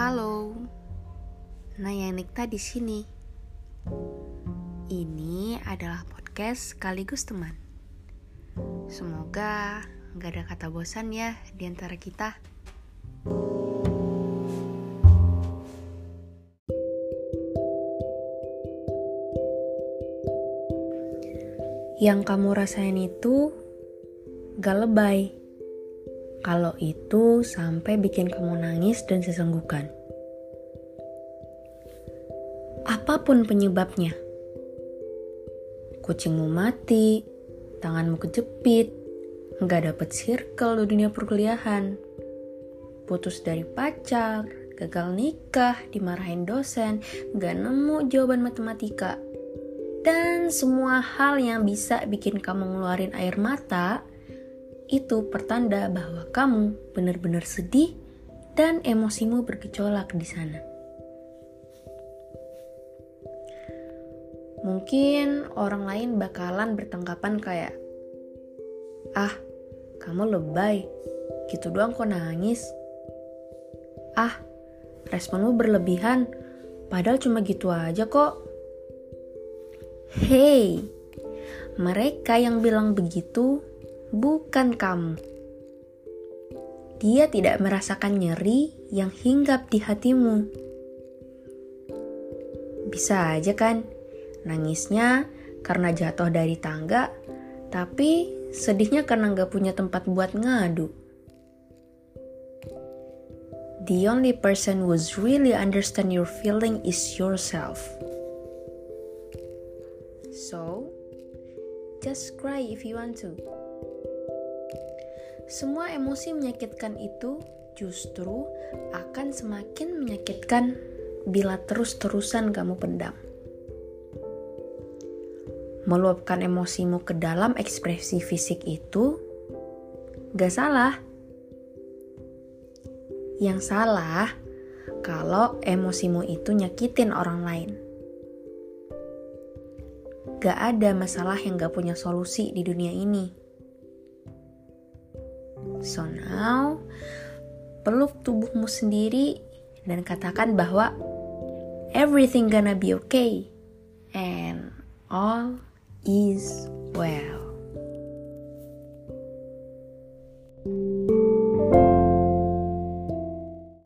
Halo, Naya Nikta di sini. Ini adalah podcast sekaligus teman. Semoga nggak ada kata bosan ya di antara kita. Yang kamu rasain itu gak lebay. Kalau itu sampai bikin kamu nangis dan sesenggukan. Apa pun penyebabnya. Kucingmu mati, tanganmu kejepit, nggak dapet circle di dunia perkuliahan, putus dari pacar, gagal nikah, dimarahin dosen, nggak nemu jawaban matematika, dan semua hal yang bisa bikin kamu ngeluarin air mata itu pertanda bahwa kamu benar-benar sedih dan emosimu bergejolak di sana. Mungkin orang lain bakalan bertanggapan kayak, "Ah, kamu lebay, gitu doang kok nangis." "Ah, responmu berlebihan, padahal cuma gitu aja kok." Hei, mereka yang bilang begitu bukan kamu. Dia tidak merasakan nyeri yang hinggap di hatimu. Bisa aja kan, nangisnya karena jatuh dari tangga, tapi sedihnya karena nggak punya tempat buat ngadu. The only person who's really understand your feeling is yourself. So, just cry if you want to. Semua emosi menyakitkan itu justru akan semakin menyakitkan bila terus-terusan kamu pendam. Meluapkan emosimu ke dalam ekspresi fisik itu gak salah. Yang salah kalau emosimu itu nyakitin orang lain. Gak ada masalah yang gak punya solusi di dunia ini So now, peluk tubuhmu sendiri dan katakan bahwa everything gonna be okay and all is well.